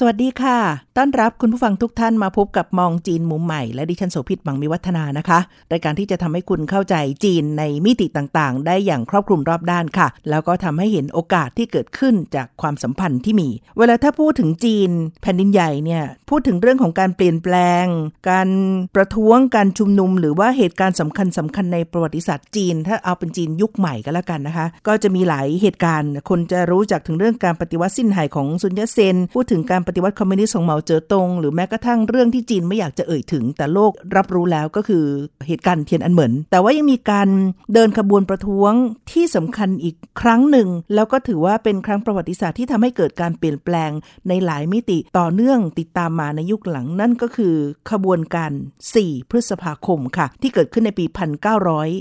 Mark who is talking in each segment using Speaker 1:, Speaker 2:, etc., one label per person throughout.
Speaker 1: สวัสดีค่ะ ต้อนรับคุณผู้ฟังทุกท่านมาพบกับมองจีนมุมใหม่ และดิฉันโสภิตบังมีวัฒนานะคะ รายการที่จะทำให้คุณเข้าใจจีนในมิติต่างๆ ได้อย่างครอบคลุมรอบด้านค่ะ แล้วก็ทำให้เห็นโอกาสที่เกิดขึ้นจากความสัมพันธ์ที่มี เวลาถ้าพูดถึงจีน แผ่นดินใหญ่เนี่ยพูดถึงเรื่องของการเปลี่ยนแปลง การประท้วงการชุมนุม หรือว่าเหตุการณ์สำคัญสำคัญในประวัติศาสตร์จีน ถ้าเอาเป็นจีนยุคใหม่ก็แล้วกันนะคะ ก็จะมีหลายเหตุการณ์ คนจะรู้จักถึงเรื่องการปฏิวัติสิ้นหายของซุนยัตเซน พูดถึงการปฏิวัติคอมมิวนิสต์ของเหมาเจ๋อตง หรือแม้กระทั่งเรื่องที่จีนไม่อยากจะเอ่ยถึง แต่โลกรับรู้แล้วก็คือเหตุการณ์เทียนอันเหมินแต่ว่ายังมีการเดินขบวนประท้วงที่สำคัญอีกครั้งหนึ่ง แล้วก็ถือว่าเป็นครั้งประวัติศาสตร์ที่ทำให้เกิดการเปลี่ยนแปลงในหลายมิติต่อเนื่องติดตามมาในยุคหลังนั่นก็คือ ขบวนการ 4 พฤษภาคมค่ะ ที่เกิดขึ้นในปี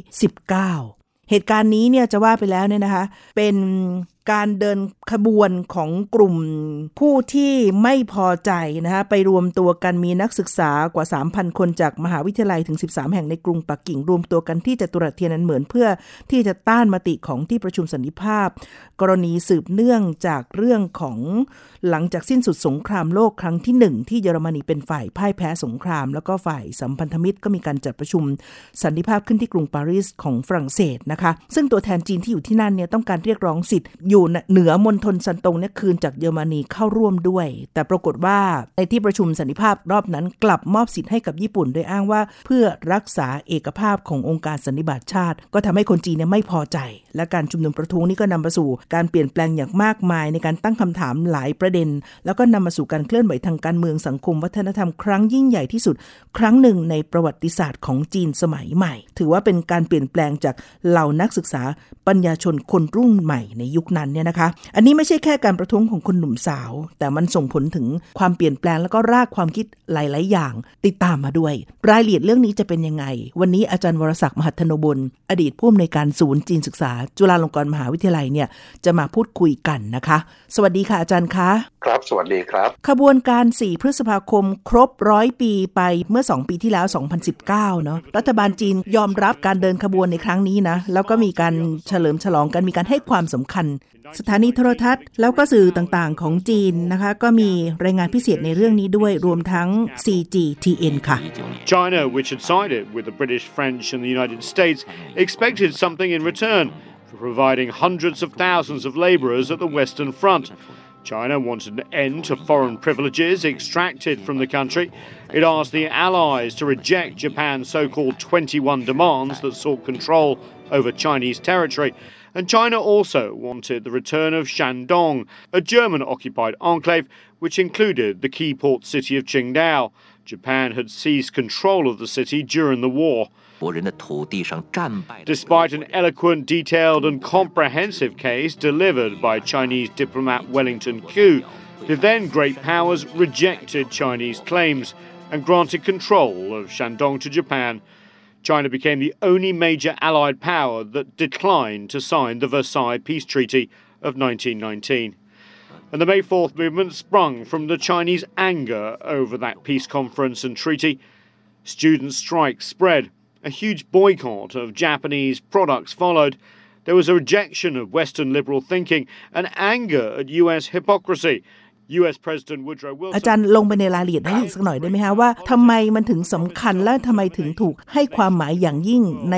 Speaker 1: 1919 เหตุการณ์นี้เนี่ยจะว่าไปแล้วเนี่ยนะคะ เป็น การเดินขบวนของกลุ่มผู้ที่ไม่พอใจนะคะไปรวมตัวกันมีนักศึกษากว่า 3,000 คนจากมหาวิทยาลัยถึง 13 แห่งในกรุงปักกิ่งรวมตัวกันที่จตุรัสเทียนอันเหมือนเพื่อที่จะต้านมติของที่ประชุมสันติภาพ กรณีสืบเนื่องจากเรื่องของหลังจากสิ้นสุดสงครามโลกครั้งที่ 1 ที่เยอรมนีเป็นฝ่ายพ่ายแพ้สงคราม แล้วก็ฝ่ายสัมพันธมิตรก็มีการจัดประชุมสันติภาพขึ้นที่กรุงปารีสของฝรั่งเศสนะคะ ซึ่งตัวแทนจีนที่อยู่ที่นั่นเนี่ยต้องการเรียกร้องสิทธิ์อยู่เหนือมณฑลซันตงเนี่ยคืนจากเยอรมนีเข้าร่วมด้วย แต่ปรากฏว่าในที่ประชุมสันติภาพรอบนั้นกลับมอบสิทธิ์ให้กับญี่ปุ่นโดยอ้างว่า เพื่อรักษาเอกภาพขององค์การสันนิบาตชาติ ก็ทำให้คนจีนเนี่ยไม่พอใจ และการชุมนุมประท้วงนี้ก็นำมาสู่ การเปลี่ยนแปลงอย่างมากมายในการตั้งคำถามหลายประเด็น แล้วก็นำมาสู่การเคลื่อนไหวทางการเมืองสังคมวัฒนธรรมครั้งยิ่งใหญ่ที่สุด ครั้งหนึ่งในประวัติศาสตร์ของจีนสมัยใหม่ ถือว่าเป็นการเปลี่ยนแปลงจากเหล่านักศึกษาปัญญาชนคนรุ่นใหม่ในยุคนั้นเนี่ยนะคะ อันนี้ไม่ใช่แค่การประท้วงของคนหนุ่มสาว แต่มันส่งผลถึงความเปลี่ยนแปลงแล้วก็รากความคิดหลาย ๆ อย่าง ติดตามมาด้วย รายละเอียดเรื่องนี้จะเป็นยังไง วันนี้อาจารย์วรศักดิ์มหัทนบลอดีตผู้อำนวยการศูนย์จีนศึกษา จุฬาลงกรณ์มหาวิทยาลัยเนี่ยจะมาพูดคุยกันนะคะ สวัสดีค่ะอาจารย์คะ
Speaker 2: ครับ สวัสดีครับ
Speaker 1: ขบวนการ 4 พฤษภาคม ครบร้อยปีไปเมื่อ 2 ปีที่แล้ว 2019 เนาะรัฐบาลจีนยอมรับการเดินขบวนในครั้งนี้นะ แล้วก็มีการเฉลิมฉลองกันมีการให้ความสำคัญ สถานีโทรทัศน์ แล้วก็สื่อต่างๆของจีนนะคะ ก็มีรายงานพิเศษในเรื่องนี้ด้วยรวมทั้ง CGTN ค่ะ
Speaker 3: China, which had sided with the British, French, and the United States, expected something in return for providing hundreds of thousands of laborers at the Western Front. China wanted an end to foreign privileges extracted from the country. It asked the Allies to reject Japan's so called 21 demands that sought control over Chinese territory. And China also wanted the return of Shandong, a German occupied enclave which included the key port city of Qingdao. Japan had seized control of the city during the war. Despite an eloquent, detailed, and comprehensive case delivered by Chinese diplomat Wellington Koo, the then great powers rejected Chinese claims and granted control of Shandong to Japan. China became the only major Allied power that declined to sign the Versailles Peace Treaty of 1919. And the May 4th movement sprung from the Chinese anger over that peace conference and treaty. Student strikes spread. A huge boycott of Japanese products followed. There was a rejection of Western liberal thinking and anger at US hypocrisy. US President Woodrow
Speaker 1: อา
Speaker 3: Wilson
Speaker 1: จารย์ลงไปในรายละเอียดให้อีกสักหน่อยได้ไหมคะว่าทำไมมันถึงสำคัญและทำไมถึงถูกให้ความหมายอย่างยิ่งใน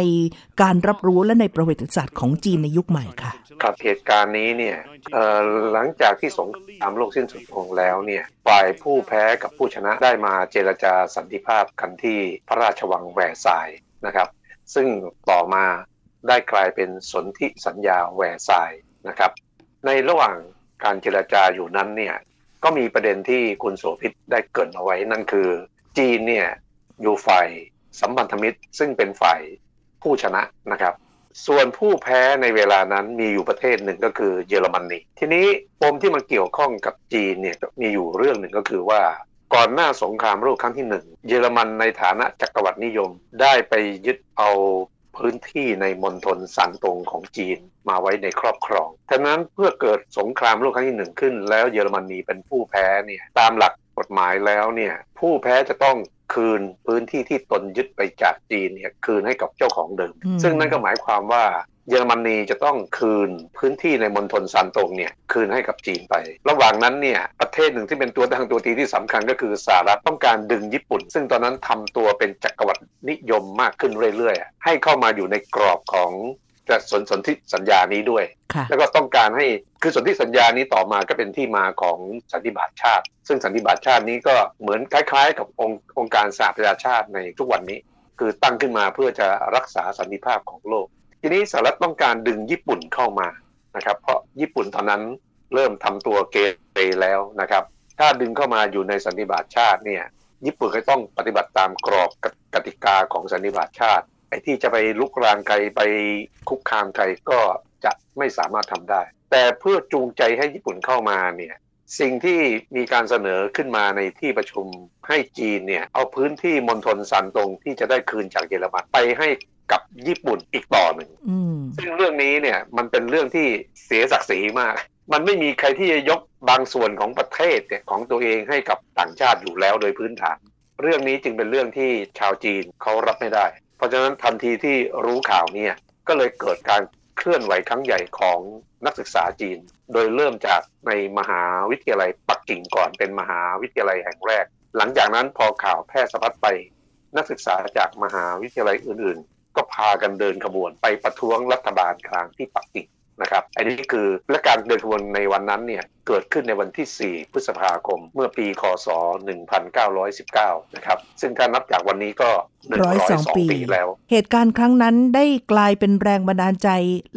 Speaker 1: การรับรู้และในประวัติศาสตร์ของจีนในยุคใหม่ค่ะ
Speaker 2: ครับเหตุการณ์นี้เนี่ยเอ่อหลังจากที่สงครามโลกสิ้นสุดลงแล้วเนี่ยฝ่ายผู้แพ้กับผู้ชนะได้มาเจรจาสันติภาพกันที่พระราชวังแวร์ซายน์นะครับซึ่งต่อมาได้กลายเป็นสนธิสัญญาแวร์ซายน์นะครับในระหว่างการเจรจาอยู่นั้นเนี่ย ก็มีประเด็นที่คุณโสภิตได้เกรินเอาไว้นั่นคือ จีนเนี่ยอยู่ฝ่ายสัมพันธมิตรซึ่งเป็นฝ่ายผู้ชนะนะครับ ส่วนผู้แพ้ในเวลานั้นมีอยู่ประเทศหนึ่งก็คือเยอรมนีทีนี้ปมที่มันเกี่ยวข้องกับจีนเนี่ยมีอยู่เรื่องหนึ่งก็คือว่าก่อนหน้าสงครามโลกครั้งที่หนึ่งเยอรมันในฐานะจักรวรรดินิยม ได้ไปยึดเอา พื้นที่ในมณฑลซานตงของจีนมาไว้ในครอบครองฉะนั้นเพื่อเกิดสงครามโลกครั้งที่หนึ่งขึ้น แล้วเยอรมนีเป็นผู้แพ้เนี่ยตามหลักกฎหมายแล้วเนี่ยผู้แพ้จะต้องคืนพื้นที่ที่ตนยึดไปจากจีนเนี่ยคืนให้กับเจ้าของเดิม ซึ่งนั่นก็หมายความว่า เยอรมนีจะต้องคืนพื้นที่ในมณฑลซานตงเนี่ยคืนให้กับจีนไป ระหว่างนั้นเนี่ยประเทศหนึ่งที่เป็นตัวทางตัวตีที่สำคัญก็คือสหรัฐต้องการดึงญี่ปุ่น ซึ่งตอนนั้นทำตัวเป็นจักรวรรดินิยมมากขึ้นเรื่อยๆ ให้เข้ามาอยู่ในกรอบของจะสนสนธิสัญญานี้ด้วย แล้วก็ต้องการให้คือสนธิสัญญานี้ต่อมาก็เป็นที่มาของสันติบาตชาติ ซึ่งสันติบาตชาตินี้ก็เหมือนคล้ายๆ กับองค์องค์การสหประชาชาติในทุกวันนี้ คือตั้งขึ้นมาเพื่อจะรักษาสันติภาพของโลก ทีนี้สหรัฐต้องการดึงญี่ปุ่นเข้ามานะครับ เพราะญี่ปุ่นตอนนั้นเริ่มทำตัวเกเรแล้วนะครับ ถ้าดึงเข้ามาอยู่ในสันติบาตชาติเนี่ย ญี่ปุ่นก็ต้องปฏิบัติตามกรอบกติกาของสันติบาตชาติไอ้ที่จะไปลุกรานใครไปคุกคามใครก็จะไม่สามารถทำได้ แต่เพื่อจูงใจให้ญี่ปุ่นเข้ามาเนี่ยสิ่งที่มีการเสนอขึ้นมาในที่ประชุมให้จีนเนี่ยเอาพื้นที่มณฑลซันตงที่จะได้คืนจากเยอรมันไปให้ กับญี่ปุ่นอีกต่อหนึ่งซึ่งเรื่องนี้เนี่ยมันเป็นเรื่องที่เสียศักดิ์ศรีมาก มันไม่มีใครที่จะยกบางส่วนของประเทศเนี่ยของตัวเองให้กับต่างชาติอยู่แล้วโดยพื้นฐาน เรื่องนี้จึงเป็นเรื่องที่ชาวจีนเขารับไม่ได้ เพราะฉะนั้นทันทีที่รู้ข่าวเนี่ยก็เลยเกิดการเคลื่อนไหวครั้งใหญ่ของนักศึกษาจีน โดยเริ่มจากในมหาวิทยาลัยปักกิ่งก่อนเป็นมหาวิทยาลัยแห่งแรก หลังจากนั้นพอข่าวแพร่สะพัดไป นักศึกษาจากมหาวิทยาลัยอื่นๆ ก็พากันเดินขบวนไปประท้วงรัฐบาลกลางที่ปักกิ่ง นะครับอันนี้คือและการเดินขบวนในวันนั้นเนี่ยเกิดขึ้นในวันที่ 4 พฤษภาคม เมื่อปีคศ 1919 นะครับ ซึ่งถ้านับจากวันนี้ก็ 102ปีแล้ว
Speaker 1: เหตุการณ์ครั้งนั้นได้กลายเป็นแรงบันดาลใจ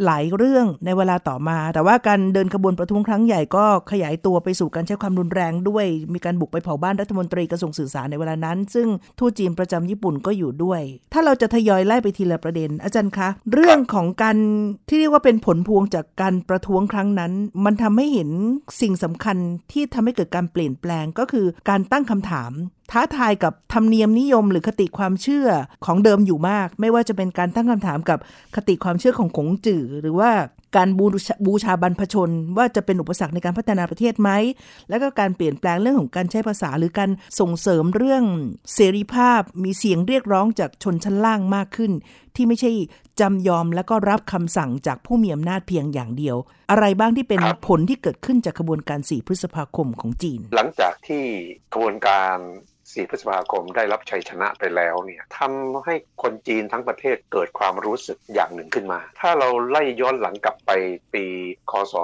Speaker 1: หลายเรื่องในเวลาต่อมา แต่ว่าการเดินขบวนประท้วงครั้งใหญ่ก็ขยายตัวไปสู่การใช้ความรุนแรงด้วย มีการบุกไปเผาบ้านรัฐมนตรีกระทรวงสื่อสารในเวลานั้น ซึ่งทูตจีนประจำญี่ปุ่นก็อยู่ด้วย ถ้าเราจะทยอยไล่ไปทีละประเด็น อาจารย์คะ เรื่องของการที่เรียกว่าเป็นผลพวงจากการประท้วงครั้งนั้น มันทำให้เห็นสิ่งสำคัญที่ทำให้เกิดการเปลี่ยนแปลงก็คือการตั้งคำถาม ท้าทายกับธรรมเนียมนิยม หรือคติความเชื่อของเดิมอยู่มาก ไม่ว่าจะเป็นการตั้งคำถามกับคติความเชื่อของขงจื่อหรือว่า การบูบชาบรรพชน ว่าจะเป็นอุปสรรคในการพัฒนาประเทศไหม แล้วก็การเปลี่ยนแปลงเรื่องของการใช้ภาษาหรือการส่งเสริมเรื่องเสรีภาพ มีเสียงเรียกร้องจากชนชั้นล่างมากขึ้น ที่ไม่ใช่จำยอมแล้วก็รับคำสั่งจากผู้มีอำนาจเพียงอย่างเดียว อะไรบ้างที่เป็นผลที่เกิดขึ้นจากขบวนการ 4 พฤษภาคมของจีน
Speaker 2: หลังจากที่ขบวนการ 4 พฤษภาคมได้รับชัยชนะไปแล้วเนี่ยทำให้คนจีนทั้งประเทศเกิดความรู้สึกอย่างหนึ่งขึ้นมา ถ้าเราไล่ย้อนหลังกลับไปปีคศ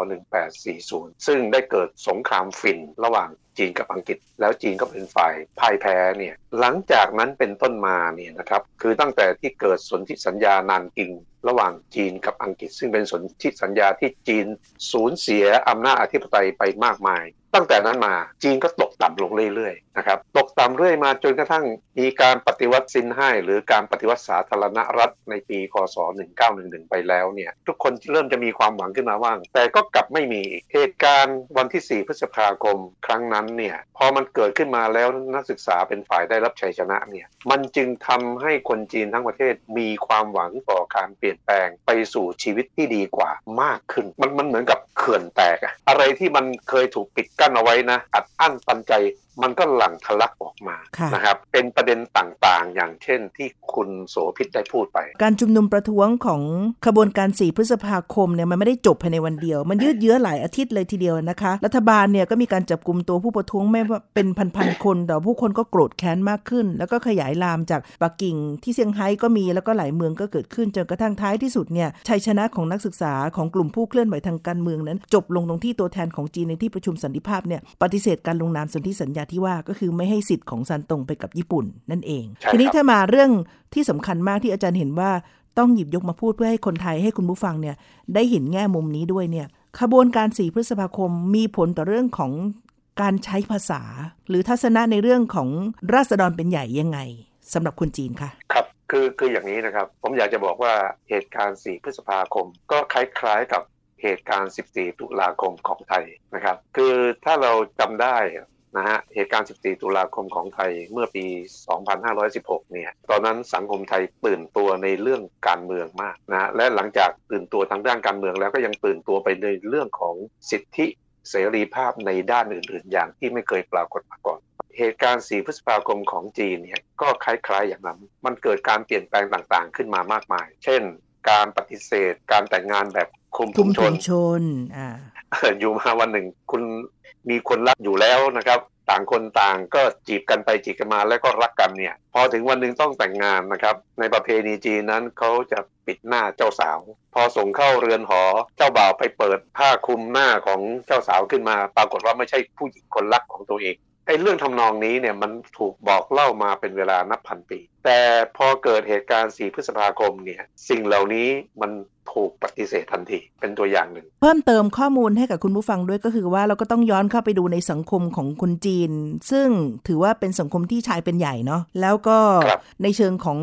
Speaker 2: 1840 ซึ่งได้เกิดสงครามฟินระหว่างจีนกับอังกฤษ แล้วจีนก็เป็นฝ่ายพ่ายแพ้เนี่ยหลังจากนั้นเป็นต้นมาเนี่ยนะครับคือตั้งแต่ที่เกิดสนธิสัญญานานกิงระหว่างจีนกับอังกฤษ ซึ่งเป็นสนธิสัญญาที่จีนสูญเสียอำนาจอธิปไตยไปมากมาย ตั้งแต่นั้นมาจีนก็ตกต่ำลงเรื่อย นะครับตกต่ำเรื่อยมาจนกระทั่งมีการปฏิวัติซินไห้หรือการปฏิวัติสาธารณรัฐในปีคศ 1911 ไปแล้วเนี่ยทุกคนเริ่มจะมีความหวังขึ้นมาว่าง แต่ก็กลับไม่มีเหตุการณ์วันที่ 4 พฤษภาคมครั้งนั้นเนี่ยพอมันเกิดขึ้นมาแล้วนักศึกษาเป็นฝ่ายได้รับชัยชนะเนี่ยมันจึงทำให้คนจีนทั้งประเทศมีความหวังต่อการเปลี่ยนแปลงไปสู่ชีวิตที่ดีกว่ามากขึ้น มันมันเหมือนกับเขื่อนแตก อะไรที่มันเคยถูกปิดกั้นเอาไว้นะอัดอั้นปันใจ มันก็หลั่งทะลักออกมานะครับเป็นประเด็นต่างๆ อย่างเช่นที่คุณโสภิตได้พูดไป
Speaker 1: การชุมนุมประท้วงของขบวนการ 4 พฤษภาคมเนี่ยมันไม่ได้จบภายในวันเดียว มันยืดเยื้อหลายอาทิตย์เลยทีเดียวนะคะ รัฐบาลเนี่ยก็มีการจับกลุ่มตัวผู้ประท้วงไม่ว่าเป็นพันๆคน แต่ผู้คนก็โกรธแค้นมากขึ้น แล้วก็ขยายลามจากปักกิ่งที่เซี่ยงไฮ้ก็มีแล้วก็หลายเมืองก็เกิดขึ้นจนกระทั่งท้ายที่สุดเนี่ยชัยชนะของนักศึกษาของกลุ่มผู้เคลื่อนไหวทางการเมืองนั้น จบลงตรงที่ตัวแทนของจีนในที่ประชุมสันติภาพเนี่ยปฏิเสธการลงนามสนธิสัญญาที่ว่าก็คือไม่ให้สิทธิ์ของซันตงไปกับญี่ปุ่นนั่นเอง ทีนี้ถ้ามาเรื่องที่สำคัญมากที่อาจารย์เห็นว่าต้องหยิบยกมาพูดเพื่อให้คนไทยให้คุณผู้ฟังเนี่ยได้เห็นแง่มุมนี้ด้วยเนี่ยขบวนการ4พฤษภาคมมีผลต่อเรื่องของการใช้ภาษา หรือทัศนะในเรื่องของราษฎรเป็นใหญ่ยังไงสำหรับคนจีนคะ
Speaker 2: ครับคือคืออย่างนี้นะครับ ผมอยากจะบอกว่าเหตุการณ์ 4 พฤษภาคม ก็คล้ายๆกับเหตุการณ์ 14 ตุลาคมของไทยนะครับ คือถ้าเราจำได้ นะฮะเหตุการณ์ 14 ตุลาคมของไทยเมื่อปี 2516 เนี่ย ตอนนั้นสังคมไทยตื่นตัวในเรื่องการเมืองมากนะ และหลังจากตื่นตัวทางด้านการเมืองแล้วก็ยังตื่นตัวไปในเรื่องของสิทธิเสรีภาพในด้านอื่น ๆ อย่างที่ไม่เคยปรากฏมาก่อน เหตุการณ์ 4 พฤษภาคมของจีนเนี่ยก็คล้าย ๆ อย่างนั้น มันเกิดการเปลี่ยนแปลงต่างๆ ขึ้นมามากมาย เช่น การปฏิเสธ การแต่งงานแบบคุม
Speaker 1: คุ
Speaker 2: ถุ
Speaker 1: ม
Speaker 2: งช
Speaker 1: ถุ
Speaker 2: น
Speaker 1: งชนอ่า
Speaker 2: อยู่มาวันหนึ่ง คุณ มีคนรักอยู่แล้วนะครับ ต่างคนต่างก็จีบกันไปจีบกันมาแล้วก็รักกันเนี่ย พอถึงวันหนึ่งต้องแต่งงานนะครับ ในประเพณีจีนนั้นเขาจะปิดหน้าเจ้าสาว พอส่งเข้าเรือนหอเจ้าบ่าวไปเปิดผ้าคลุมหน้าของเจ้าสาวขึ้นมา ปรากฏว่าไม่ใช่ผู้หญิงคนรักของตัวเองไอ้เรื่องทำนองนี้เนี่ยมันถูกบอกเล่ามาเป็นเวลานับพันปี แต่พอเกิดเหตุการณ์ 4 พฤษภาคมเนี่ยสิ่งเหล่านี้มัน ถูกปฏิเสธทันที เป็นตัวอย่างหนึ่ง
Speaker 1: เพิ่มเติมข้อมูลให้กับคุณผู้ฟังด้วยก็คือว่าเราก็ต้องย้อนเข้าไปดูในสังคมของคนจีน ซึ่งถือว่าเป็นสังคมที่ชายเป็นใหญ่เนาะแล้วก็
Speaker 2: ครับ
Speaker 1: ในเชิงของ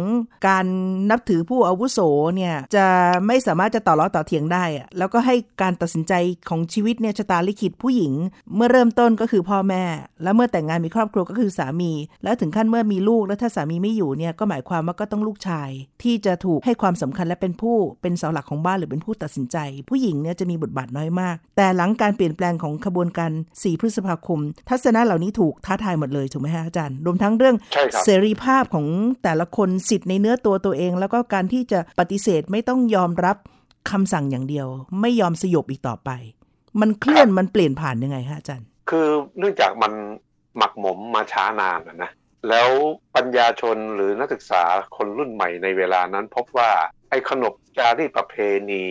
Speaker 1: การนับถือผู้อาวุโสเนี่ยจะไม่สามารถจะต่อล้อต่อเถียงได้อะแล้วก็ให้การตัดสินใจของชีวิตเนี่ยชะตาลิขิตผู้หญิง เมื่อเริ่มต้นก็คือพ่อแม่ แล้วเมื่อแต่งงานมีครอบครัวก็คือสามี แล้วถึงขั้นเมื่อมีลูกแล้วถ้าสามีไม่อยู่เนี่ยก็หมายความว่าก็ต้องลูกชาย ที่จะถูกให้ความสำคัญและเป็นผู้เป็นเสาหลักของบ้านหรือเป็นผู้ตัดสินใจ ผู้หญิงเนี่ยจะมีบทบาทน้อยมาก แต่หลังการเปลี่ยนแปลงของขบวนการ 4 พฤษภาคม ทัศนะเหล่านี้ถูกท้าทายหมดเลยถูกไหมฮะอาจารย์ รวมทั้งเรื่อง
Speaker 2: ใช่ครับ
Speaker 1: เสรีภาพของแต่ละคนสิทธิ์ในเนื้อตัวตัวเอง แล้วก็การที่จะปฏิเสธไม่ต้องยอมรับคำสั่งอย่างเดียว ไม่ยอมสยบอีกต่อไป มันเคลื่อนมันเปลี่ยนผ่านยังไงฮะอาจารย์
Speaker 2: คือเนื่องจากมันหมักหมมมาช้านานนะนะแล้วปัญญาชนหรือนักศึกษาคนรุ่นใหม่ในเวลานั้นพบว่า ไอ้ขนบจารีตประเพณี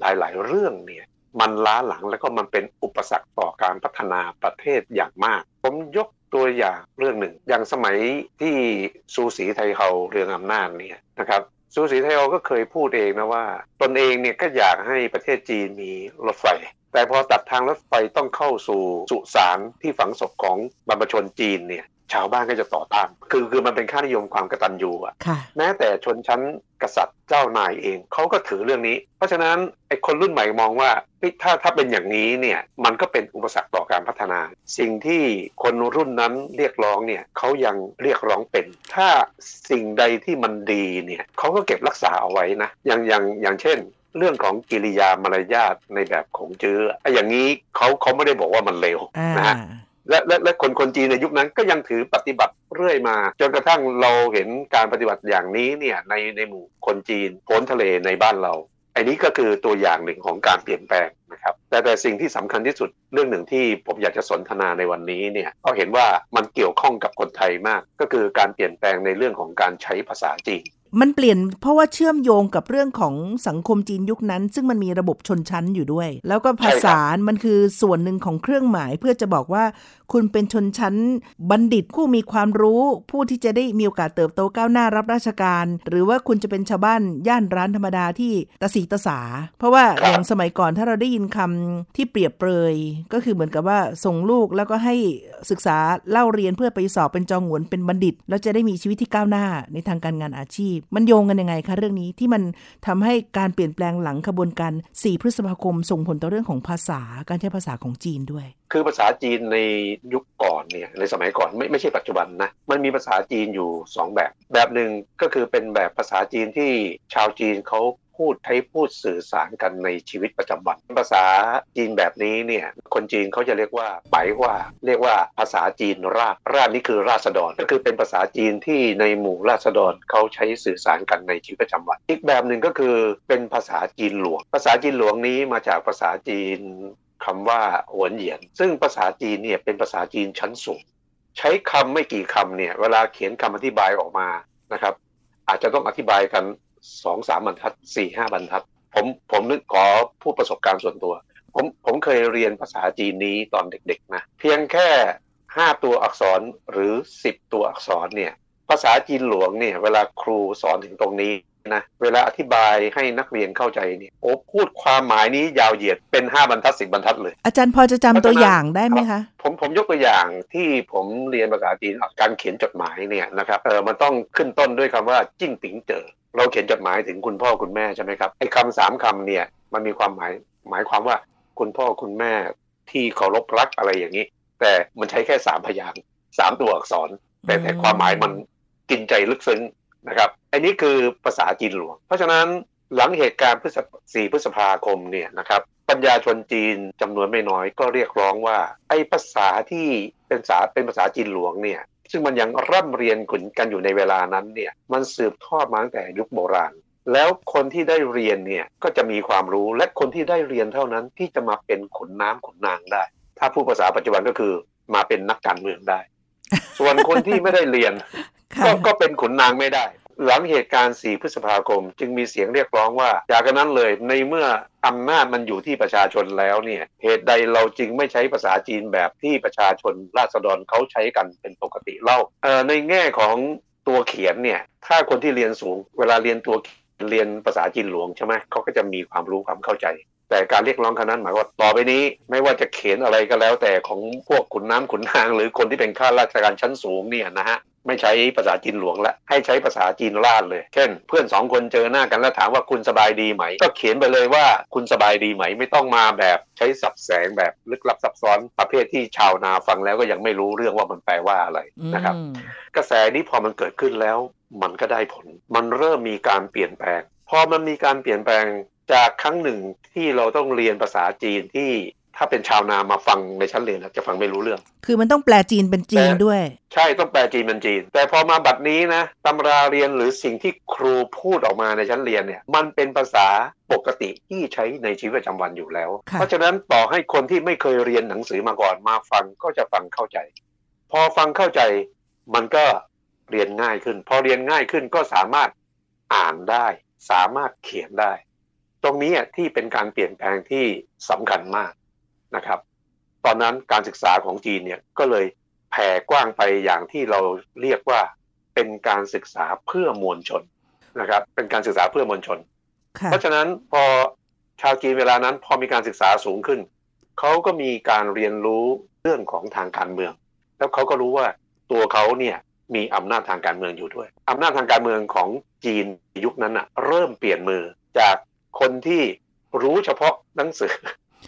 Speaker 2: หลายๆ เรื่องเนี่ยมันล้าหลังแล้วก็มันเป็นอุปสรรคต่อการพัฒนาประเทศอย่างมาก ผมยกตัวอย่างเรื่องหนึ่ง อย่างสมัยที่ซูสีไทเฮาเรืองอำนาจเนี่ยนะครับซูสีไทเฮาก็เคยพูดเองนะว่า ตนเองเนี่ยก็อยากให้ประเทศจีนมีรถไฟ แต่พอตัดทางรถไฟต้องเข้าสู่สุสานที่ฝังศพของบรรพชนจีนเนี่ย ชาวบ้านก็จะต่อต้าน คือคือมันเป็นค่านิยมความกตัญญูอะ
Speaker 1: ค่ะ
Speaker 2: แม้แต่ชนชั้นกษัตริย์เจ้านายเองเขาก็ถือเรื่องนี้ เพราะฉะนั้นไอ้คนรุ่นใหม่มองว่าเฮ้ยถ้าถ้าเป็นอย่างนี้เนี่ยมันก็เป็นอุปสรรคต่อการพัฒนา สิ่งที่คนรุ่นนั้นเรียกร้องเนี่ยเขายังเรียกร้องเป็น ถ้าสิ่งใดที่มันดีเนี่ยเขาก็เก็บรักษาเอาไว้นะ อย่างอย่างอย่างเช่นเรื่องของกิริยามารยาทในแบบของจื้อไอ้อย่างนี้เขาเขาไม่ได้บอกว่ามันเลว
Speaker 1: อ่า
Speaker 2: นะฮะ และและและคนคนจีนในยุคนั้นก็ยังถือปฏิบัติเรื่อยมา จนกระทั่งเราเห็นการปฏิบัติอย่างนี้เนี่ยในในหมู่คนจีนพ้นทะเลในบ้านเราอันนี้ก็คือตัวอย่างหนึ่งของการเปลี่ยนแปลงนะครับ แต่แต่สิ่งที่สำคัญที่สุดเรื่องหนึ่งที่ผมอยากจะสนทนาในวันนี้เนี่ยก็เห็นว่ามันเกี่ยวข้องกับคนไทยมาก ก็คือการเปลี่ยนแปลงในเรื่องของการใช้ภาษาจีน
Speaker 1: มันเปลี่ยนเพราะว่าเชื่อมโยงกับเรื่องของสังคมจีนยุคนั้น ซึ่งมันมีระบบชนชั้นอยู่ด้วย แล้วก็ภาษา มันคือส่วนหนึ่งของเครื่องหมาย เพื่อจะบอกว่า คุณเป็นชนชั้นบัณฑิตผู้มีความรู้ ผู้ที่จะได้มีโอกาสเติบโตก้าวหน้ารับราชการ หรือว่าคุณจะเป็นชาวบ้านย่านร้านธรรมดาที่ตะสีตะสา เพราะว่า
Speaker 2: ครับ
Speaker 1: อย่างสมัยก่อนถ้าเราได้ยินคำที่เปรียบเปรย ก็คือเหมือนกับว่าส่งลูกแล้วก็ให้ศึกษาเล่าเรียนเพื่อไปสอบเป็นจองหวนเป็นบัณฑิต แล้วจะได้มีชีวิตที่ก้าวหน้าในทางการงานอาชีพมันโยงกันยังไงคะเรื่องนี้ที่มันทำให้การเปลี่ยนแปลงหลังขบวนการ 4 พฤษภาคมส่งผลต่อเรื่องของภาษาการใช้ภาษาของจีนด้วย
Speaker 2: คือภาษาจีนในยุคก่อนเนี่ยในสมัยก่อนไม่ไม่ใช่ปัจจุบันนะมันมีภาษาจีนอยู่ 2 แบบ แบบหนึ่งก็คือเป็นแบบภาษาจีนที่ชาวจีนเขา พูดใช้พูดสื่อสารกันในชีวิตประจำวัน ภาษาจีนแบบนี้เนี่ยคนจีนเขาจะเรียกว่าไปว่า เรียกว่าภาษาจีนราบราบนี่คือราษฎรก็คือเป็นภาษาจีนที่ในหมู่ราษฎรเขาใช้สื่อสารกันในชีวิตประจำวัน อีกแบบหนึ่งก็คือเป็นภาษาจีนหลวง ภาษาจีนหลวงนี้มาจากภาษาจีนคำว่าหวนเหยียน ซึ่งภาษาจีนเนี่ยเป็นภาษาจีนชั้นสูง ใช้คำไม่กี่คำเนี่ยเวลาเขียนคำอธิบายออกมานะครับ อาจจะต้องอธิบายกัน สองสามบรรทัดสี่ห้าบรรทัด ผมผมนึกขอพูดประสบการณ์ส่วนตัว ผมผมเคยเรียนภาษาจีนนี้ตอนเด็กๆนะเพียงแค่ห้าตัวอักษรหรือสิบตัวอักษรเนี่ยภาษาจีนหลวงเนี่ยเวลาครูสอนถึงตรงนี้นะเวลาอธิบายให้นักเรียนเข้าใจเนี่ยโอ้พูดความหมายนี้ยาวเหยียดเป็น5บรรทัดสิบบรรทัดเลย
Speaker 1: อาจารย์พอจะจำตัวอย่างได้ไหมคะ
Speaker 2: ผมผมยกตัวอย่างที่ผมเรียนภาษาจีนการเขียนจดหมายเนี่ยนะครับเออมันต้องขึ้นต้นด้วยคำว่าจิ้งติ๋งเจอ เราเขียนจดหมายถึงคุณพ่อคุณแม่ใช่ไหมครับไอ้คำสามคำเนี่ยมันมีความหมายหมายความว่าคุณพ่อคุณแม่ที่เคารพรักอะไรอย่างนี้ แต่มันใช้แค่สามพยางค์สามตัวอักษร แต่แต่ความหมายมันกินใจลึกซึ้งนะครับอันนี้คือภาษาจีนหลวง เพราะฉะนั้นหลังเหตุการณ์พฤษภ4พฤษภาคมเนี่ยนะครับปัญญาชนจีนจำนวนไม่น้อยก็เรียกร้องว่า ไอ้ภาษาที่เป็นภาษาเป็นภาษาจีนหลวงเนี่ย ซึ่งมันยังร่ำเรียนขุนกันอยู่ในเวลานั้นเนี่ยมันสืบทอดมาตั้งแต่ยุคโบราณ แล้วคนที่ได้เรียนเนี่ยก็จะมีความรู้และคนที่ได้เรียนเท่านั้นที่จะมาเป็นขุนน้ำขุนนางได้ ถ้าพูดภาษาปัจจุบันก็คือมาเป็นนักการเมืองได้ ส่วนคนที่ไม่ได้เรียน
Speaker 1: ค่ะ
Speaker 2: ก็ก็เป็นขุนนางไม่ได้ หลังเหตุการณ์ 4 พฤษภาคม จึงมีเสียงเรียกร้องว่า จากนั้นเลยในเมื่อ อำนาจมันอยู่ที่ประชาชนแล้วเนี่ยเหตุใดเราจึงไม่ใช้ภาษาจีนแบบที่ประชาชนราษฎรเขาใช้กันเป็นปกติเล่าในแง่ของตัวเขียนเนี่ยถ้าคนที่เรียนสูง เวลาเรียนตัวเรียนภาษาจีนหลวงใช่ไหมเขาก็จะมีความรู้ความเข้าใจ แต่การเรียกร้องครั้งนั้นหมายว่าต่อไปนี้ ไม่ว่าจะเขียนอะไรก็แล้วแต่ของพวกขุนน้ำขุนนาง หรือคนที่เป็นข้าราชการชั้นสูงเนี่ยนะฮะ ไม่ใช้ภาษาจีนหลวงละให้ใช้ภาษาจีนราดเลย เช่น เพื่อนสองคนเจอหน้ากันแล้วถามว่าคุณสบายดีไหม ก็เขียนไปเลยว่าคุณสบายดีไหม ไม่ต้องมาแบบใช้สับแสงแบบลึกลับซับซ้อนประเภทที่ชาวนาฟังแล้วก็ยังไม่รู้เรื่องว่ามันแปลว่าอะไรนะครับ
Speaker 1: อืม
Speaker 2: กระแสนี้พอมันเกิดขึ้นแล้ว มันก็ได้ผล มันเริ่มมีการเปลี่ยนแปลง พอมันมีการเปลี่ยนแปลงจากครั้งหนึ่งที่เราต้องเรียนภาษาจีนที่ ถ้าเป็นชาวนามาฟังในชั้นเรียนแล้วจะฟังไม่รู้เรื่อง
Speaker 1: คือมันต้องแปลจีนเป็นจีนด้วย
Speaker 2: ใช่ต้องแปลจีนเป็นจีน แต่พอมาบัดนี้นะตำราเรียนหรือสิ่งที่ครูพูดออกมาในชั้นเรียนเนี่ยมันเป็นภาษาปกติที่ใช้ในชีวิตประจำวันอยู่แล้ว
Speaker 1: ค่ะ
Speaker 2: เพราะฉะนั้นต่อให้คนที่ไม่เคยเรียนหนังสือมาก่อนมาฟังก็จะฟังเข้าใจ พอฟังเข้าใจมันก็เรียนง่ายขึ้น พอเรียนง่ายขึ้นก็สามารถอ่านได้ สามารถเขียนได้ ตรงนี้อะที่เป็นการเปลี่ยนแปลงที่สำคัญมาก นะครับ ตอนนั้นการศึกษาของจีนเนี่ยก็เลยแผ่กว้างไปอย่างที่เราเรียกว่าเป็นการศึกษาเพื่อมวลชนนะครับ เป็นการศึกษาเพื่อมวลชน
Speaker 1: ค่ะ
Speaker 2: เพราะฉะนั้นพอชาวจีนเวลานั้น พอมีการศึกษาสูงขึ้นเขาก็มีการเรียนรู้เรื่องของทางการเมือง แล้วเขาก็รู้ว่าตัวเขาเนี่ยมีอำนาจทางการเมืองอยู่ด้วยอำนาจทางการเมืองของจีนยุคนั้นอะเริ่มเปลี่ยนมือจากคนที่รู้เฉพาะหนังสือ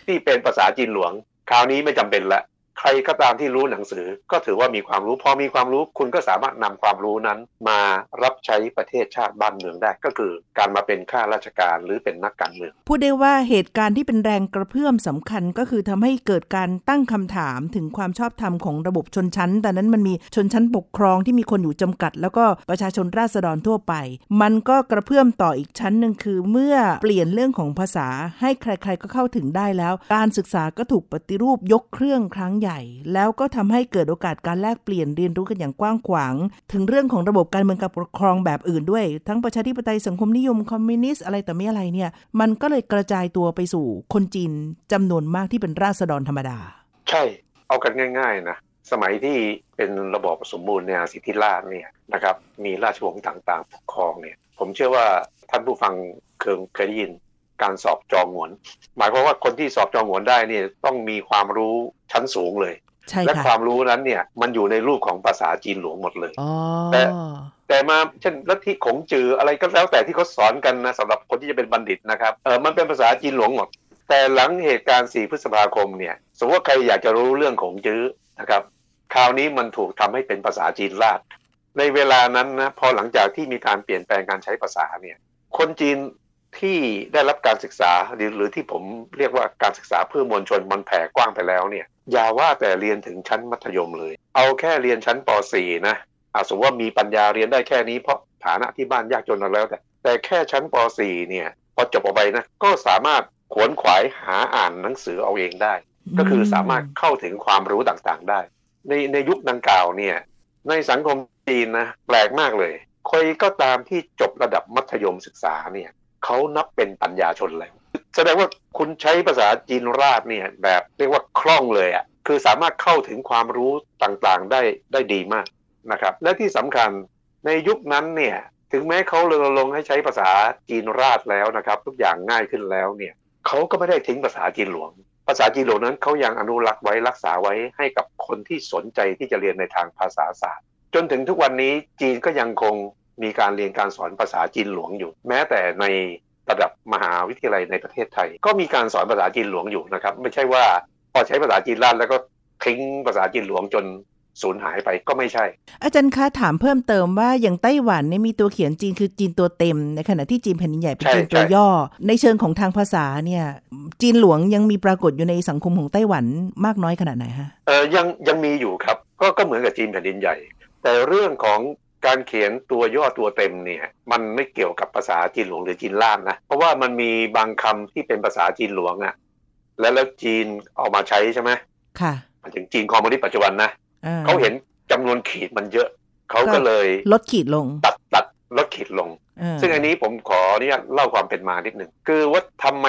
Speaker 2: ที่เป็นภาษาจีนหลวง คราวนี้ไม่จำเป็นละ ใครก็ตามที่รู้หนังสือ ก็ถือว่ามีความรู้ พอมีความรู้คุณก็สามารถนำความรู้นั้น มารับใช้ประเทศชาติบ้านเมืองได้ ก็คือการมาเป็นข้าราชการหรือเป็นนักการเมือง
Speaker 1: พูดได้ว่าเหตุการณ์ที่เป็นแรงกระเพื่อมสำคัญก็คือทำให้เกิดการตั้งคำถามถึงความชอบธรรมของระบบชนชั้น แต่นั้นมันมีชนชั้นปกครองที่มีคนอยู่จำกัด แล้วก็ประชาชนราษฎรทั่วไป มันก็กระเพื่อมต่ออีกชั้นหนึ่งคือ เมื่อเปลี่ยนเรื่องของภาษาให้ใคร ๆ ก็เข้าถึงได้แล้ว การศึกษาก็ถูกปฏิรูปยกเครื่องครั้งใหญ่แล้วก็ทำให้เกิดโอกาสการแลกเปลี่ยนเรียนรู้กันอย่างกว้างขวาง ถึงเรื่องของระบบการเมืองการปกครองแบบอื่นด้วย ทั้งประชาธิปไตยสังคมนิยมคอมมิวนิสต์อะไรแต่ไม่อะไรเนี่ย มันก็เลยกระจายตัวไปสู่คนจีนจำนวนมากที่เป็นราษฎรธรรมดา
Speaker 2: ใช่ เอากันง่ายๆนะสมัยที่เป็นระบอบสมบูรณ์ในอาสิทธิราชเนี่ยนะครับมีราชวงศ์ต่างๆ ปกครองเนี่ยผมเชื่อว่าท่านผู้ฟังเคยเคยได้ยิน การสอบจองหวน หมายความว่าคนที่สอบจองหวนได้เนี่ยต้องมีความรู้ชั้นสูงเลย
Speaker 1: ใช่
Speaker 2: และ
Speaker 1: ค่ะ
Speaker 2: ความรู้นั้นเนี่ยมันอยู่ในรูปของภาษาจีนหลวงหมดเลย
Speaker 1: อ๋อ
Speaker 2: แต่แต่มาเช่นลัทธิขงจืออะไรก็แล้วแต่ที่เขาสอนกันนะสำหรับคนที่จะเป็นบัณฑิตนะครับเออมันเป็นภาษาจีนหลวงหมด แต่หลังเหตุการณ์ 4 พฤษภาคมเนี่ยสมมติว่าใครอยากจะรู้เรื่องของจื้อนะครับคราวนี้มันถูกทำให้เป็นภาษาจีนราดในเวลานั้นนะพอหลังจากที่มีการเปลี่ยนแปลงการใช้ภาษาเนี่ยคนจีน ที่ได้รับการศึกษาหรือหรือที่ผมเรียกว่าการศึกษาเพื่อมวลชนมันแผ่กว้างไปแล้วเนี่ยอย่าว่าแต่เรียนถึงชั้นมัธยมเลย เอาแค่เรียนชั้นป .4 นะอาสมมติว่ามีปัญญาเรียนได้แค่นี้เพราะฐานะที่บ้านยากจนแล้วแต่ แต่แค่ชั้นป .4 เนี่ยพอจบออกไปนะก็สามารถขวนขวายหาอ่านหนังสือเอาเองได้ ก็คือสามารถเข้าถึงความรู้ต่างๆได้ ในในยุคดังกล่าวเนี่ยในสังคมจีนนะแปลกมากเลย ใครก็ตามที่จบระดับมัธยมศึกษาเนี่ย เขานับเป็นปัญญาชนแล้วแสดงว่าคุณใช้ภาษาจีนราดเนี่ยแบบเรียกว่าคล่องเลยอะ่ะคือสามารถเข้าถึงความรู้ต่างๆได้ได้ดีมากนะครับและที่สำคัญในยุคนั้นเนี่ยถึงแม้เขารณรงให้ใช้ภาษาจีนราดแล้วนะครับ ทุกอย่างง่ายขึ้นแล้วเนี่ยเขาก็ไม่ได้ทิ้งภาษาจีนหลวง ภาษาจีนหลวงนั้นเขายังอนุรักษ์ไว้รักษาไว้ให้กับคนที่สนใจที่จะเรียนในทางภาษาศาสตร์ จนถึงทุกวันนี้จีนก็ยังคง มีการเรียนการสอนภาษาจีนหลวงอยู่ แม้แต่ในระดับมหาวิทยาลัยในประเทศไทย ก็มีการสอนภาษาจีนหลวงอยู่นะครับ ไม่ใช่ว่าพอใช้ภาษาจีนล้านแล้วก็ทิ้งภาษาจีนหลวงจนสูญหายไปก็ไม่ใช่
Speaker 1: อาจารย์คะถามเพิ่มเติมว่าอย่างไต้หวันเนี่ยมีตัวเขียนจีนคือจีนตัวเต็ม ในขณะที่จีนแผ่นดินใหญ่เป็นจีนตัวย่อ ในเชิงของทางภาษาเนี่ยจีนหลวงยังมีปรากฏอยู่ในสังคมของไต้หวันมากน้อยขนาดไหนฮะ
Speaker 2: เออยังยังมีอยู่ครับ ก็ก็เหมือนกับจีนแผ่นดินใหญ่ แต่เรื่องของ การเขียนตัวย่อตัวเต็มเนี่ยมันไม่เกี่ยวกับภาษาจีนหลวงหรือจีนล่างนะเพราะว่ามันมีบางคำที่เป็นภาษาจีนหลวงอะ่ะแล้วแล้วจีนเอามาใช้ใช่ไหม
Speaker 1: ค่ะ
Speaker 2: ถึงจีนคอมมิวนิสต์ปัจจุบันนะเขาเห็นจำนวนขีดมันเยอะเขาก็เลย
Speaker 1: ลดขีดลง
Speaker 2: ตัดตัดลดขีดลง ซึ่งอันนี้ผมขออนุญาตเล่าความเป็นมานิดหนึ่งคือว่าทำไม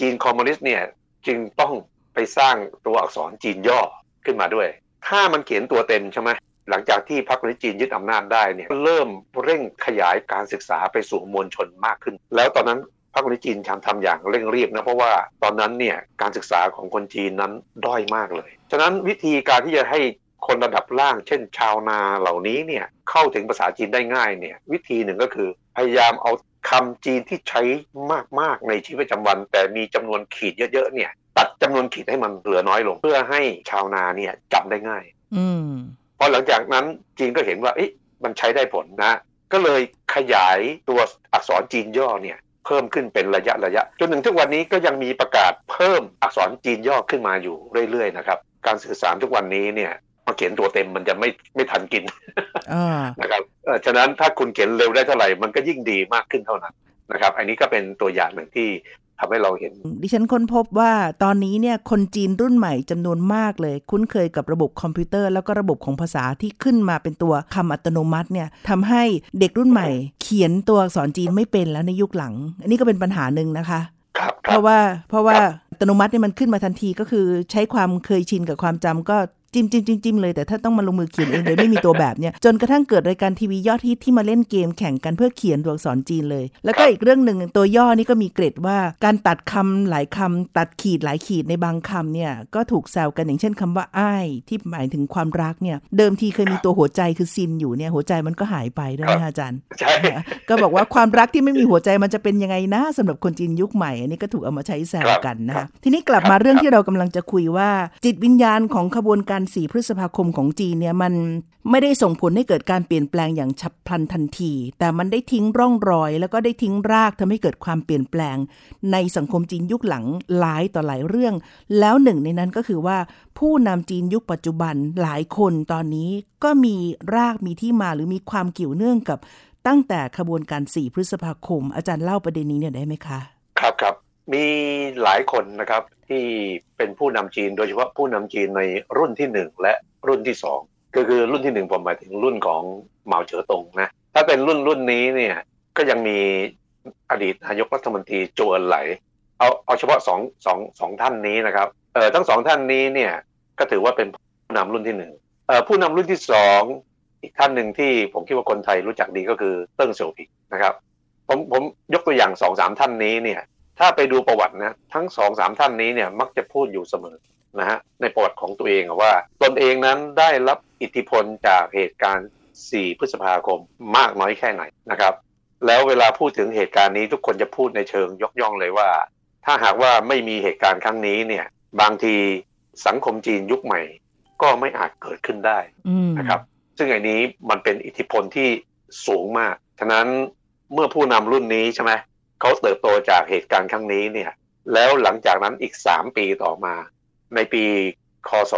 Speaker 2: จีนคอมมิวนิสต์เนี่ยจึงต้องไปสร้างตัวอักษรจีนย่อขึ้นมาด้วย ถ้ามันเขียนตัวเต็มใช่ไหม หลังจากที่พรรคคอมมิวนิสต์จีนยึดอำนาจได้เนี่ยเริ่มเร่งขยายการศึกษาไปสู่มวลชนมากขึ้น แล้วตอนนั้นพรรคคอมมิวนิสต์จีนทำทำอย่างเร่งรีบนะเพราะว่าตอนนั้นเนี่ยการศึกษาของคนจีนนั้นด้อยมากเลย ฉะนั้นวิธีการที่จะให้คนระดับล่าง เช่น ชาวนาเหล่านี้เนี่ยเข้าถึงภาษาจีนได้ง่ายเนี่ยวิธีหนึ่งก็คือพยายามเอาคำจีนที่ใช้มากๆในชีวิตประจำวัน แต่มีจำนวนขีดเยอะๆเนี่ย ตัดจำนวนขีดให้มันเหลือน้อยลง เพื่อให้ชาวนาเนี่ยจำได้ง่าย
Speaker 1: อืม
Speaker 2: พอหลังจากนั้นจีนก็เห็นว่าเอ๊ะมันใช้ได้ผลนะ ก็เลยขยายตัวอักษรจีนย่อเนี่ยเพิ่มขึ้นเป็นระยะระยะ จนถึงทุกวันนี้ก็ยังมีประกาศเพิ่มอักษรจีนย่อขึ้นมาอยู่เรื่อยๆนะครับการสื่อสารทุกวันนี้เนี่ยมาเขียนตัวเต็มมันจะไม่ไม่ทันกินนะครับฉะนั้นถ้าคุณเขียนเร็วได้เท่าไหร่มันก็ยิ่งดีมากขึ้นเท่านั้นนะครับ อันนี้ก็เป็นตัวอย่างหนึ่งที่ ทำให้เราเห็น
Speaker 1: ดิฉันค้นพบว่าตอนนี้เนี่ยคนจีนรุ่นใหม่จำนวนมากเลย คุ้นเคยกับระบบคอมพิวเตอร์ แล้วก็ระบบของภาษาที่ขึ้นมาเป็นตัวคำอัตโนมัติเนี่ยทำให้เด็กรุ่นใหม่ เขียนตัวอักษรจีนไม่เป็นแล้วในยุคหลัง อันนี้ก็เป็นปัญหาหนึ่งนะคะเพราะว่าเพราะว่าอัตโนมัติเนี่ยมันขึ้นมาทันทีก็คือใช้ความเคยชินกับความจำก็ จิ้มจิ้มจิ้มจิ้มเลยแต่ถ้าต้องมาลงมือเขียนเองโดยไม่มีตัวแบบเนี่ยจนกระทั่งเกิดรายการทีวียอดฮิตที่มาเล่นเกมแข่งกันเพื่อเขียนตัวอักษรจีนเลย แล้วก็อีกเรื่องหนึ่งตัวย่อนี่ก็มีเกรดว่าการตัดคำหลายคำตัดขีดหลายขีดในบางคำเนี่ยก็ถูกแซวกันอย่างเช่นคำว่าอ้ายที่หมายถึงความรักเนี่ยเดิมทีเคยมีตัวหัวใจคือซินอยู่เนี่ยหัวใจมันก็หายไปด้วยนะอาจารย์
Speaker 2: ใช่
Speaker 1: ก็บอกว่าความรักที่ไม่มีหัวใจมันจะเป็นยังไงนะสำหรับคนจีนยุคใหม่อันนี้ก็ถูกเอามาใช้แซวกันนะทีนี้กลับมาเรื่องที่เรากำลังจะคุยว่า จิตวิญญาณของขบวนการสีพฤษภาคมของจีนเนี่ยมันไม่ได้ส่งผลให้เกิดการเปลี่ยนแปลงอย่างฉับพลันทันที แต่มันได้ทิ้งร่องรอย แล้วก็ได้ทิ้งรากทำให้เกิดความเปลี่ยนแปลง ในสังคมจีนยุคหลังหลายต่อหลายเรื่อง แล้วหนึ่งในนั้นก็คือว่า ผู้นำจีนยุคปัจจุบันหลายคนตอนนี้ก็มีรากมีที่มาหรือมีความเกี่ยวเนื่องกับตั้งแต่ขบวนการ 4 พฤษภาคม อาจารย์เล่าประเด็นนี้เนี่ยได้ไหมคะ
Speaker 2: ครับครับ มีหลายคนนะครับที่เป็นผู้นำจีน โดยเฉพาะผู้นำจีนในรุ่นที่หนึ่งและรุ่นที่สองก็คือรุ่นที่หนึ่งผมหมายถึงรุ่นของเหมาเจ๋อตงนะถ้าเป็นรุ่นรุ่นนี้เนี่ยก็ยังมีอดีตนายกรัฐมนตรีโจเอินไหล เอาเอาเฉพาะสองสองสองท่านนี้นะครับเออทั้งสองท่านนี้เนี่ยก็ถือว่าเป็นผู้นำรุ่นที่หนึ่งเออผู้นำรุ่นที่สองอีกท่านหนึ่งที่ผมคิดว่าคนไทยรู้จักดีก็คือเติ้งเสี่ยวผิงนะครับผมผมยกตัวอย่างสองสามท่านนี้เนี่ย ถ้าไปดูประวัตินะทั้งสองสามท่านนี้เนี่ยมักจะพูดอยู่เสมอนะฮะในประวัติของตัวเองว่าตนเองนั้นได้รับอิทธิพลจากเหตุการณ์ 4 พฤษภาคมมากน้อยแค่ไหนนะครับ แล้วเวลาพูดถึงเหตุการณ์นี้ทุกคนจะพูดในเชิงยกย่องเลยว่า ถ้าหากว่าไม่มีเหตุการณ์ครั้งนี้เนี่ยบางทีสังคมจีนยุคใหม่ ก็ไม่อาจเกิดขึ้นได้นะครับ ซึ่งอันนี้มันเป็นอิทธิพลที่สูงมาก ฉะนั้นเมื่อผู้นำรุ่นนี้ใช่ไหม เขาเติบโตจากเหตุการณ์ครั้งนี้เนี่ย แล้วหลังจากนั้นอีก 3 ปีต่อมา ในปีคศ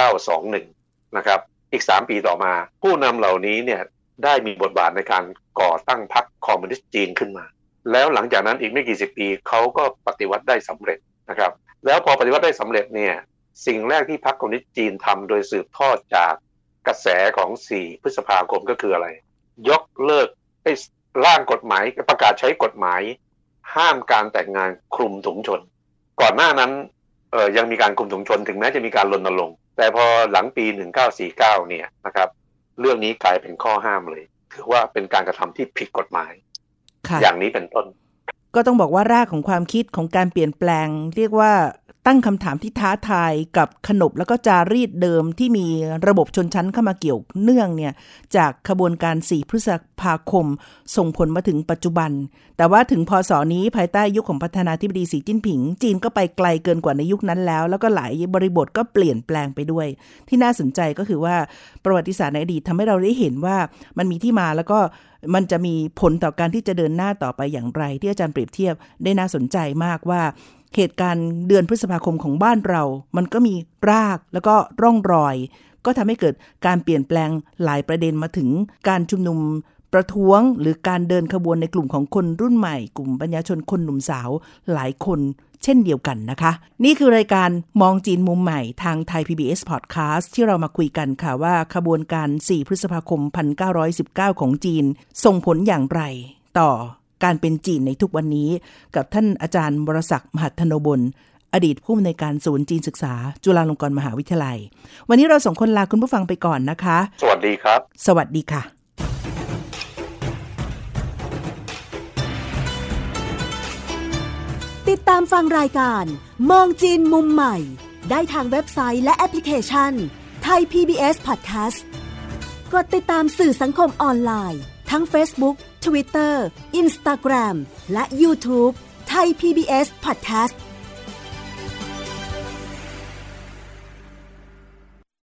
Speaker 2: 1921 นะครับ อีก 3 ปีต่อมา ผู้นำเหล่านี้เนี่ยได้มีบทบาทในการก่อตั้งพรรคคอมมิวนิสต์จีนขึ้นมา แล้วหลังจากนั้นอีกไม่กี่สิบปีเขาก็ปฏิวัติได้สำเร็จนะครับ แล้วพอปฏิวัติได้สำเร็จเนี่ยสิ่งแรกที่พรรคคอมมิวนิสต์จีนทำโดยสืบทอดจากกระแสของ 4 พฤษภาคมก็คืออะไร ยกเลิกไอ้ ร่างกฎหมายประกาศใช้กฎหมาย ห้ามการแต่งงานคลุมถุงชน ก่อนหน้านั้นเออยังมีการคุมถุงชนถึงแม้จะมีการรณรงค์แต่พอหลังปี 1949 เนี่ยนะครับ เรื่องนี้กลายเป็นข้อห้ามเลย ถือว่าเป็นการกระทำที่ผิดกฎหมาย อย่างนี้เป็นต้น
Speaker 1: ก็ต้องบอกว่ารากของความคิดของการเปลี่ยนแปลง เรียกว่า ตั้งคำถามที่ท้าทายกับขนบแล้วก็จารีตเดิมที่มีระบบชนชั้นเข้ามาเกี่ยวเนื่องเนี่ยจากขบวนการ 4 พฤษภาคม ส่งผลมาถึงปัจจุบัน แต่ว่าถึงพศนี้ภายใต้ยุคขของประธานาธิบดีสีจิ้นผิง จีนก็ไปไกลเกินกว่าในยุคนั้นแล้ว แล้วก็หลายบริบทก็เปลี่ยนแปลงไปด้วย ที่น่าสนใจก็คือว่าประวัติศาสตร์ในอดีตทำให้เราได้เห็นว่ามันมีที่มาแล้วก็มันจะมีผลต่อการที่จะเดินหน้าต่อไปอย่างไร ที่อาจารย์เปรียบเทียบได้น่าสนใจมากว่า เหตุการณ์เดือนพฤษภาคมของบ้านเรา มันก็มีรากแล้วก็ร่องรอย ก็ทำให้เกิดการเปลี่ยนแปลงหลายประเด็นมาถึงการชุมนุมประท้วงหรือการเดินขบวนในกลุ่มของคนรุ่นใหม่ กลุ่มปัญญาชนคนหนุ่มสาวหลายคนเช่นเดียวกันนะคะ นี่คือรายการมองจีนมุมใหม่ทางไทย PBS Podcast ที่เรามาคุยกันค่ะว่าขบวนการ 4 พฤษภาคม 1919 ของจีน ส่งผลอย่างไร ต่อ การเป็นจีนในทุกวันนี้ กับท่านอาจารย์บรศักดิ์มหัทนบลอดีตผู้อำนวยการศูนย์จีนศึกษา จุฬาลงกรณ์มหาวิทยาลัย วันนี้เราสองคนลาคุณผู้ฟังไปก่อนนะคะ
Speaker 2: สวัสดีครับ
Speaker 1: สวัสดีค่ะ
Speaker 4: ติดตามฟังรายการมองจีนมุมใหม่ ได้ทางเว็บไซต์และแอปพลิเคชันไทย PBS Podcast กดติดตามสื่อสังคมออนไลน์ ทั้ง Facebook Twitter Instagram และ YouTube ไทย PBS Podcast